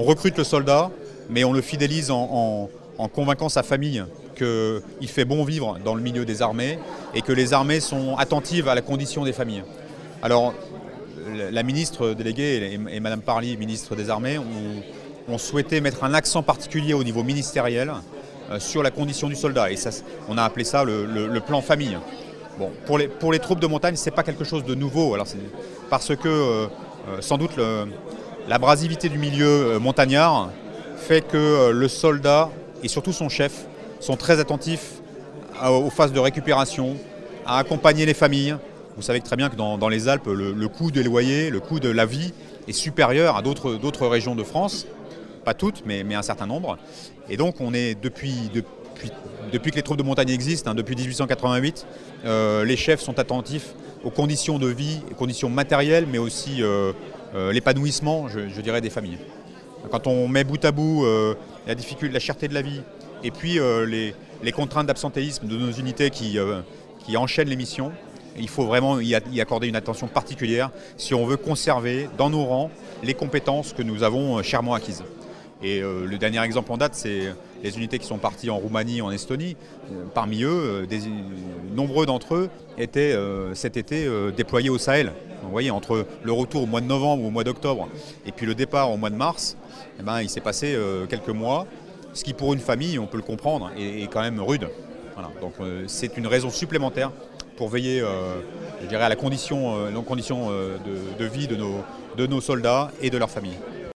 On recrute le soldat, mais on le fidélise en, convainquant sa famille qu'il fait bon vivre dans le milieu des armées et que les armées sont attentives à la condition des familles. Alors, la ministre déléguée et Madame Parly, ministre des Armées, ont, souhaité mettre un accent particulier au niveau ministériel euh, sur la condition du soldat. Et ça, on a appelé ça le, plan famille. Bon, pour, les, pour les troupes de montagne, ce n'est pas quelque chose de nouveau. Alors, parce que, euh, euh, sans doute, le, L'abrasivité du milieu euh, montagnard fait que euh, le soldat et surtout son chef sont très attentifs aux phases de récupération, à accompagner les familles. Vous savez très bien que dans, les Alpes, le, coût des loyers, le coût de la vie est supérieur à d'autres régions de France. Pas toutes, mais, un certain nombre. Et donc on est depuis, depuis, que les troupes de montagne existent, hein, depuis 1888, euh, les chefs sont attentifs aux conditions de vie, aux conditions matérielles, mais aussi l'épanouissement, je, dirais, des familles. Quand on met bout à bout euh, la difficulté, la cherté de la vie, et puis euh, les, contraintes d'absentéisme de nos unités qui, qui enchaînent les missions, il faut vraiment y, accorder une attention particulière si on veut conserver dans nos rangs les compétences que nous avons chèrement acquises. Et le dernier exemple en date, c'est les unités qui sont parties en Roumanie, en Estonie. parmi eux, nombreux d'entre eux étaient cet été déployés au Sahel. Vous voyez, entre le retour au mois de novembre ou au mois d'octobre et puis le départ au mois de mars, eh ben, il s'est passé euh, quelques mois, ce qui pour une famille, on peut le comprendre, est, quand même rude. Donc euh, c'est une raison supplémentaire pour veiller euh, je dirais, à la condition, de, vie de nos, de nos soldats et de leurs familles.